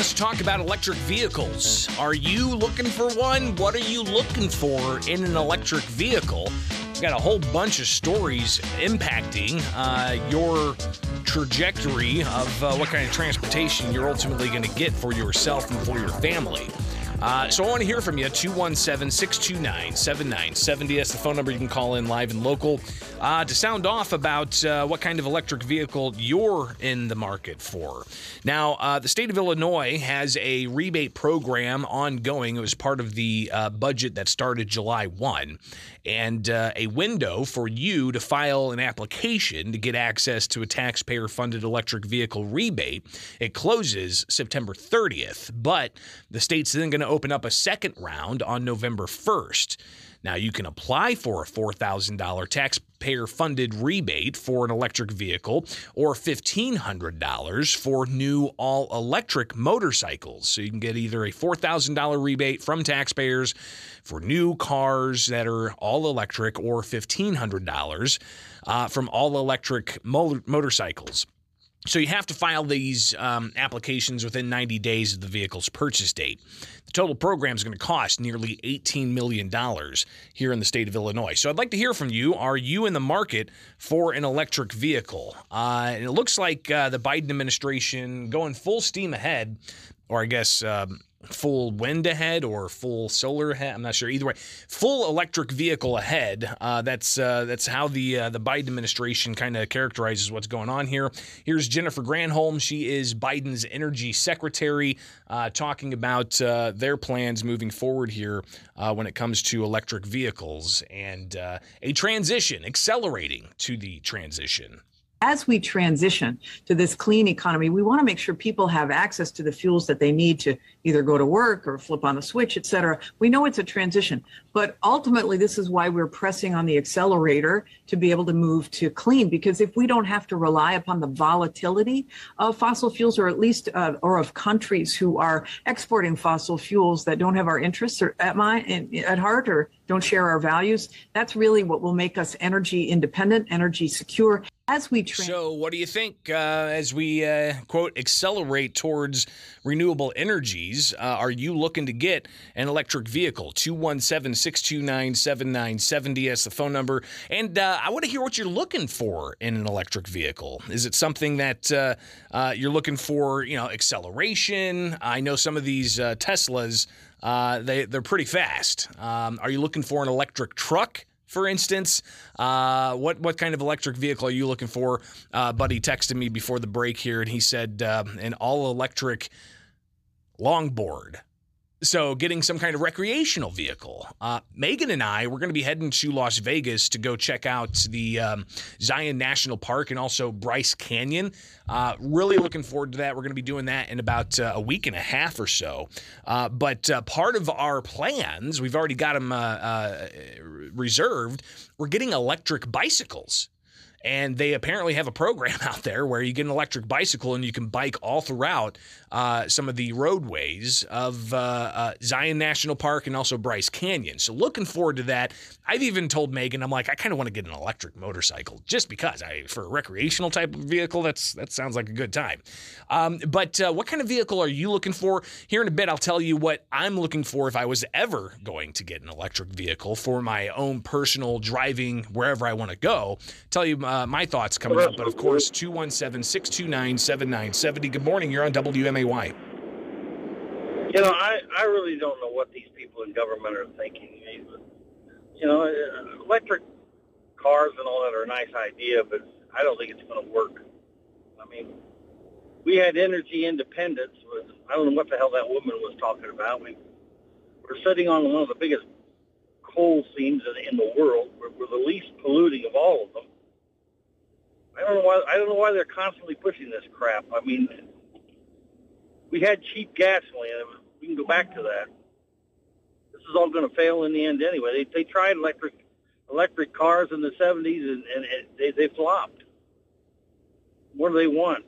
let's talk about electric vehicles. Are you looking for one? What are you looking for in an electric vehicle? We've got a whole bunch of stories impacting uh, your trajectory of uh, what kind of transportation you're ultimately going to get for yourself and for your family. Uh, so I want to hear from you. 217 629 7970. That's the phone number you can call in live and local uh, to sound off about uh, what kind of electric vehicle you're in the market for. Now, uh, the state of Illinois has a rebate program ongoing. It was part of the uh, budget that started July 1 and uh, a window for you to file an application to get access to a taxpayer funded electric vehicle rebate. It closes September 30th, but the state's then going to open up a second round on November 1st. Now, you can apply for a $4,000 taxpayer funded rebate for an electric vehicle or $1,500 for new all electric motorcycles. So you can get either a $4,000 rebate from taxpayers for new cars that are all electric or $1,500 uh, from all electric mo- motorcycles. So you have to file these um, applications within 90 days of the vehicle's purchase date. The total program is going to cost nearly $18 million here in the state of Illinois. So I'd like to hear from you. Are you in the market for an electric vehicle? Uh, and it looks like uh, the Biden administration going full steam ahead, or I guess um, full wind ahead or full solar ahead. I'm not sure. Either way, full electric vehicle ahead. Uh, that's uh, that's how the uh, the Biden administration kind of characterizes what's going on here. Here's Jennifer Granholm. She is Biden's energy secretary, uh, talking about uh, their plans moving forward here uh, when it comes to electric vehicles and a transition, accelerating to the transition as we transition to this clean economy, we want to make sure people have access to the fuels that they need to either go to work or flip on the switch, et cetera. We know it's a transition, but ultimately, this is why we're pressing on the accelerator to be able to move to clean. Because if we don't have to rely upon the volatility of fossil fuels, or at least uh, or of countries who are exporting fossil fuels that don't have our interests at my at heart or don't share our values, that's really what will make us energy independent, energy secure, as we train. So, what do you think uh, as we uh, quote accelerate towards renewable energies? Uh, are you looking to get an electric vehicle? 217 629 7970. That's the phone number. And uh, I want to hear what you're looking for in an electric vehicle. Is it something that uh, uh, you're looking for, you know, acceleration? I know some of these Teslas. they they're pretty fast. Um, are you looking for an electric truck? For instance. Uh, what what kind of electric vehicle are you looking for? Uh, buddy texted me before the break here, and he said uh, an all electric longboard. So, getting some kind of recreational vehicle. Uh, Megan and I, we're going to be heading to Las Vegas to go check out the um, Zion National Park and also Bryce Canyon. Uh, really looking forward to that. We're going to be doing that in about uh, a week and a half or so. Uh, but uh, part of our plans, we've already got them uh, reserved. We're getting electric bicycles. And they apparently have a program out there where you get an electric bicycle and you can bike all throughout uh, some of the roadways of uh, uh, Zion National Park and also Bryce Canyon. So looking forward to that. I've even told Megan, I'm like, I kind of want to get an electric motorcycle just because I, for a recreational type of vehicle, that's that sounds like a good time. Um, but uh, what kind of vehicle are you looking for? Here in a bit, I'll tell you what I'm looking for if I was ever going to get an electric vehicle for my own personal driving wherever I want to go. Tell you uh, my thoughts coming up, but of course, 217 629 7970. Good morning. You're on WMAY. You know, I, I really don't know what these people in government are thinking. You know, uh, electric cars and all that are a nice idea, but I don't think it's going to work. I mean, we had energy independence. I don't know what the hell that woman was talking about. We, we're sitting on one of the biggest coal seams in the world. We're, we're the least polluting of all of them. I don't know why. I don't know why they're constantly pushing this crap. I mean, we had cheap gasoline. We can go back to that. This is all going to fail in the end anyway. They they tried electric electric cars in the 70s and, and it, they they flopped. What do they want?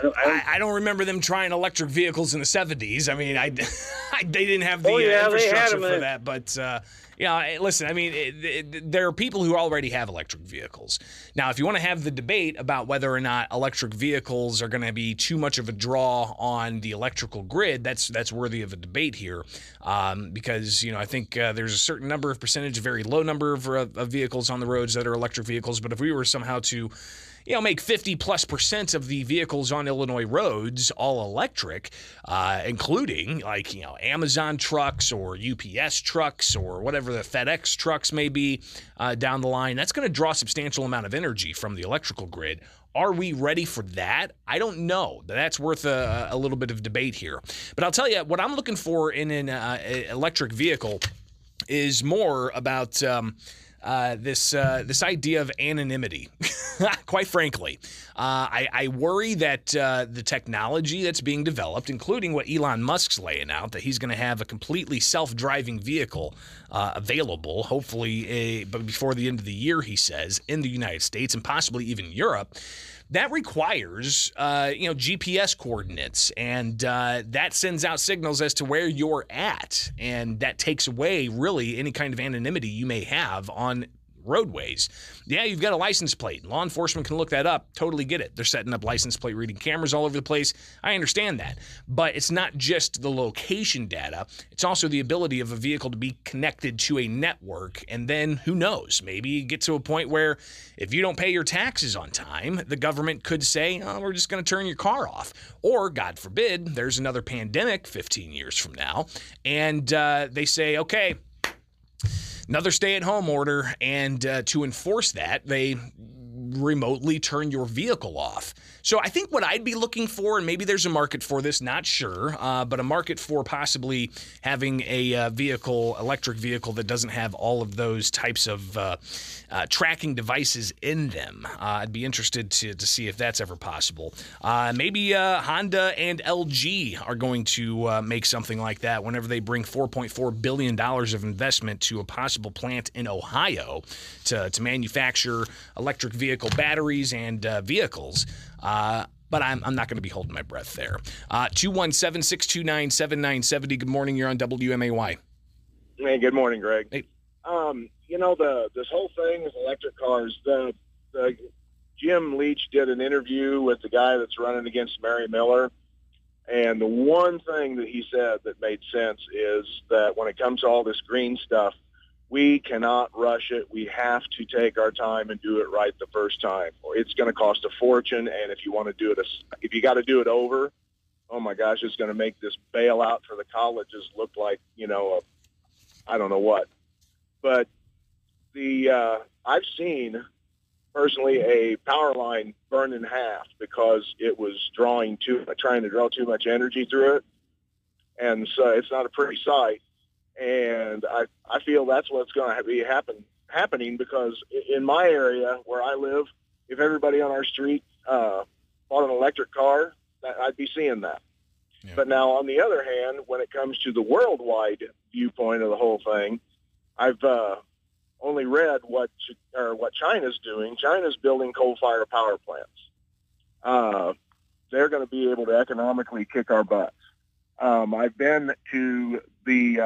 I don't, I don't, I, I don't remember them trying electric vehicles in the 70s. I mean, I, I they didn't have the Oh, yeah, uh, infrastructure for in- that. But uh, yeah, eh, listen, I mean, it, it, there are people who already have electric vehicles. Now, if you want to have the debate about whether or not electric vehicles are going to be too much of a draw on the electrical grid, that's that's worthy of a debate here, um, because you know I think uh, there's a certain number of percentage, a very low number of, uh, of vehicles on the roads that are electric vehicles. But if we were somehow to you know, make 50 plus percent of the vehicles on Illinois roads all electric, uh, including like, you know, Amazon trucks or UPS trucks or whatever the FedEx trucks may be uh, down the line. That's going to draw a substantial amount of energy from the electrical grid. Are we ready for that? I don't know. That's worth a, a little bit of debate here. But I'll tell you what I'm looking for in an uh, electric vehicle is more about um, uh, this uh, this idea of anonymity. Quite frankly, uh, I, I worry that uh, the technology that's being developed, including what Elon Musk's laying out, that he's going to have a completely self-driving vehicle uh, available, hopefully, a, but before the end of the year, he says, in the United States and possibly even Europe that requires uh, you know GPS coordinates, and uh, that sends out signals as to where you're at, and that takes away really any kind of anonymity you may have on roadways. Yeah, you've got a license plate. Law enforcement can look that up. Totally get it. They're setting up license plate reading cameras all over the place. I understand that. But it's not just the location data, it's also the ability of a vehicle to be connected to a network. And then who knows? Maybe you get to a point where if you don't pay your taxes on time, the government could say, oh, we're just going to turn your car off. Or, God forbid, there's another pandemic 15 years from now, and uh, they say, okay, another stay at home order. And uh, to enforce that, they remotely turn your vehicle off. So I think what I'd be looking for, and maybe there's a market for this, not sure, uh, but a market for possibly having a uh, vehicle, electric vehicle that doesn't have all of those types of uh, uh tracking devices in them. Uh, I'd be interested to, to see if that's ever possible. Uh, maybe Honda and LG are going to make something like that whenever they bring $4.4 billion of investment to a possible plant in Ohio to, to manufacture electric vehicle batteries and vehicles. Uh, but I'm, I'm not going to be holding my breath there. Uh, 217 629 7970. Good morning. You're on WMAY. Hey, good morning, Greg. Hey. Um, you know, the this whole thing with electric cars, the, the Jim Leach did an interview with the guy that's running against Mary Miller. And the one thing that he said that made sense is that when it comes to all this green stuff, we cannot rush it. We have to take our time and do it right the first time, it's going to cost a fortune. And if you want to do it, if you got to do it over, oh my gosh, it's going to make this bailout for the colleges look like you know, a, I don't know what. But the uh, I've seen personally a power line burned in half because it was drawing too, trying to draw too much energy through it, and so it's not a pretty sight and I I feel that's what's going to be happen happening because in my area where I live, if everybody on our street uh, bought an electric car, I'd be seeing that. Yeah. But now, on the other hand, when it comes to the worldwide viewpoint of the whole thing, I've uh, only read what or what China's doing. China's building coal-fired power plants. Uh, they're going to be able to economically kick our butts. Um, I've been to the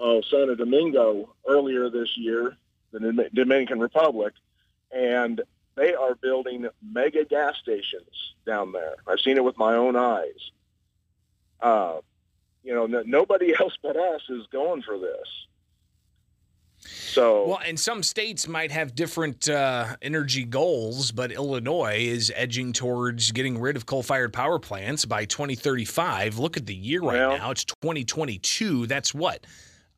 uh, Santo Domingo earlier this year, the Dominican Republic, and they are building mega gas stations down there. I've seen it with my own eyes. Uh, you know, n- nobody else but us is going for this. So well, and some states might have different uh, energy goals, but Illinois is edging towards getting rid of coal-fired power plants by 2035. Look at the year right well, now; it's 2022. That's what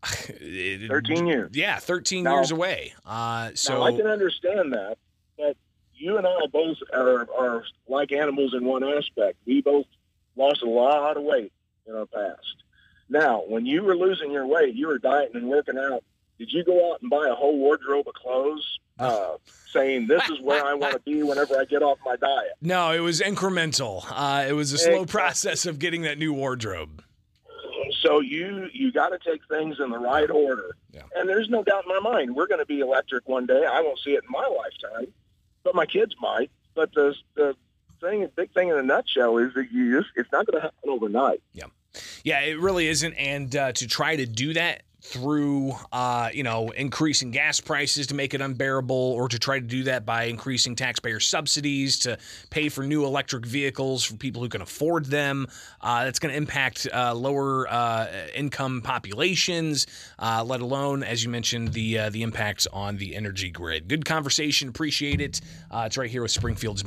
13 years. Yeah, 13 now, years away. Uh, so I can understand that, but you and I both are, are like animals in one aspect. We both lost a lot of weight in our past. Now, when you were losing your weight, you were dieting and working out. Did you go out and buy a whole wardrobe of clothes, uh, saying this is where I want to be whenever I get off my diet? No, it was incremental. Uh, it was a slow exactly. process of getting that new wardrobe. So you you got to take things in the right order. Yeah. And there's no doubt in my mind we're going to be electric one day. I won't see it in my lifetime, but my kids might. But the the thing, big thing in a nutshell is that you just it's not going to happen overnight. Yeah, yeah, it really isn't. And uh, to try to do that through uh, you know increasing gas prices to make it unbearable, or to try to do that by increasing taxpayer subsidies to pay for new electric vehicles for people who can afford them. Uh, that's going to impact uh, lower uh, income populations, uh, let alone, as you mentioned, the uh, the impacts on the energy grid. Good conversation, appreciate it. it's right here with Springfield's.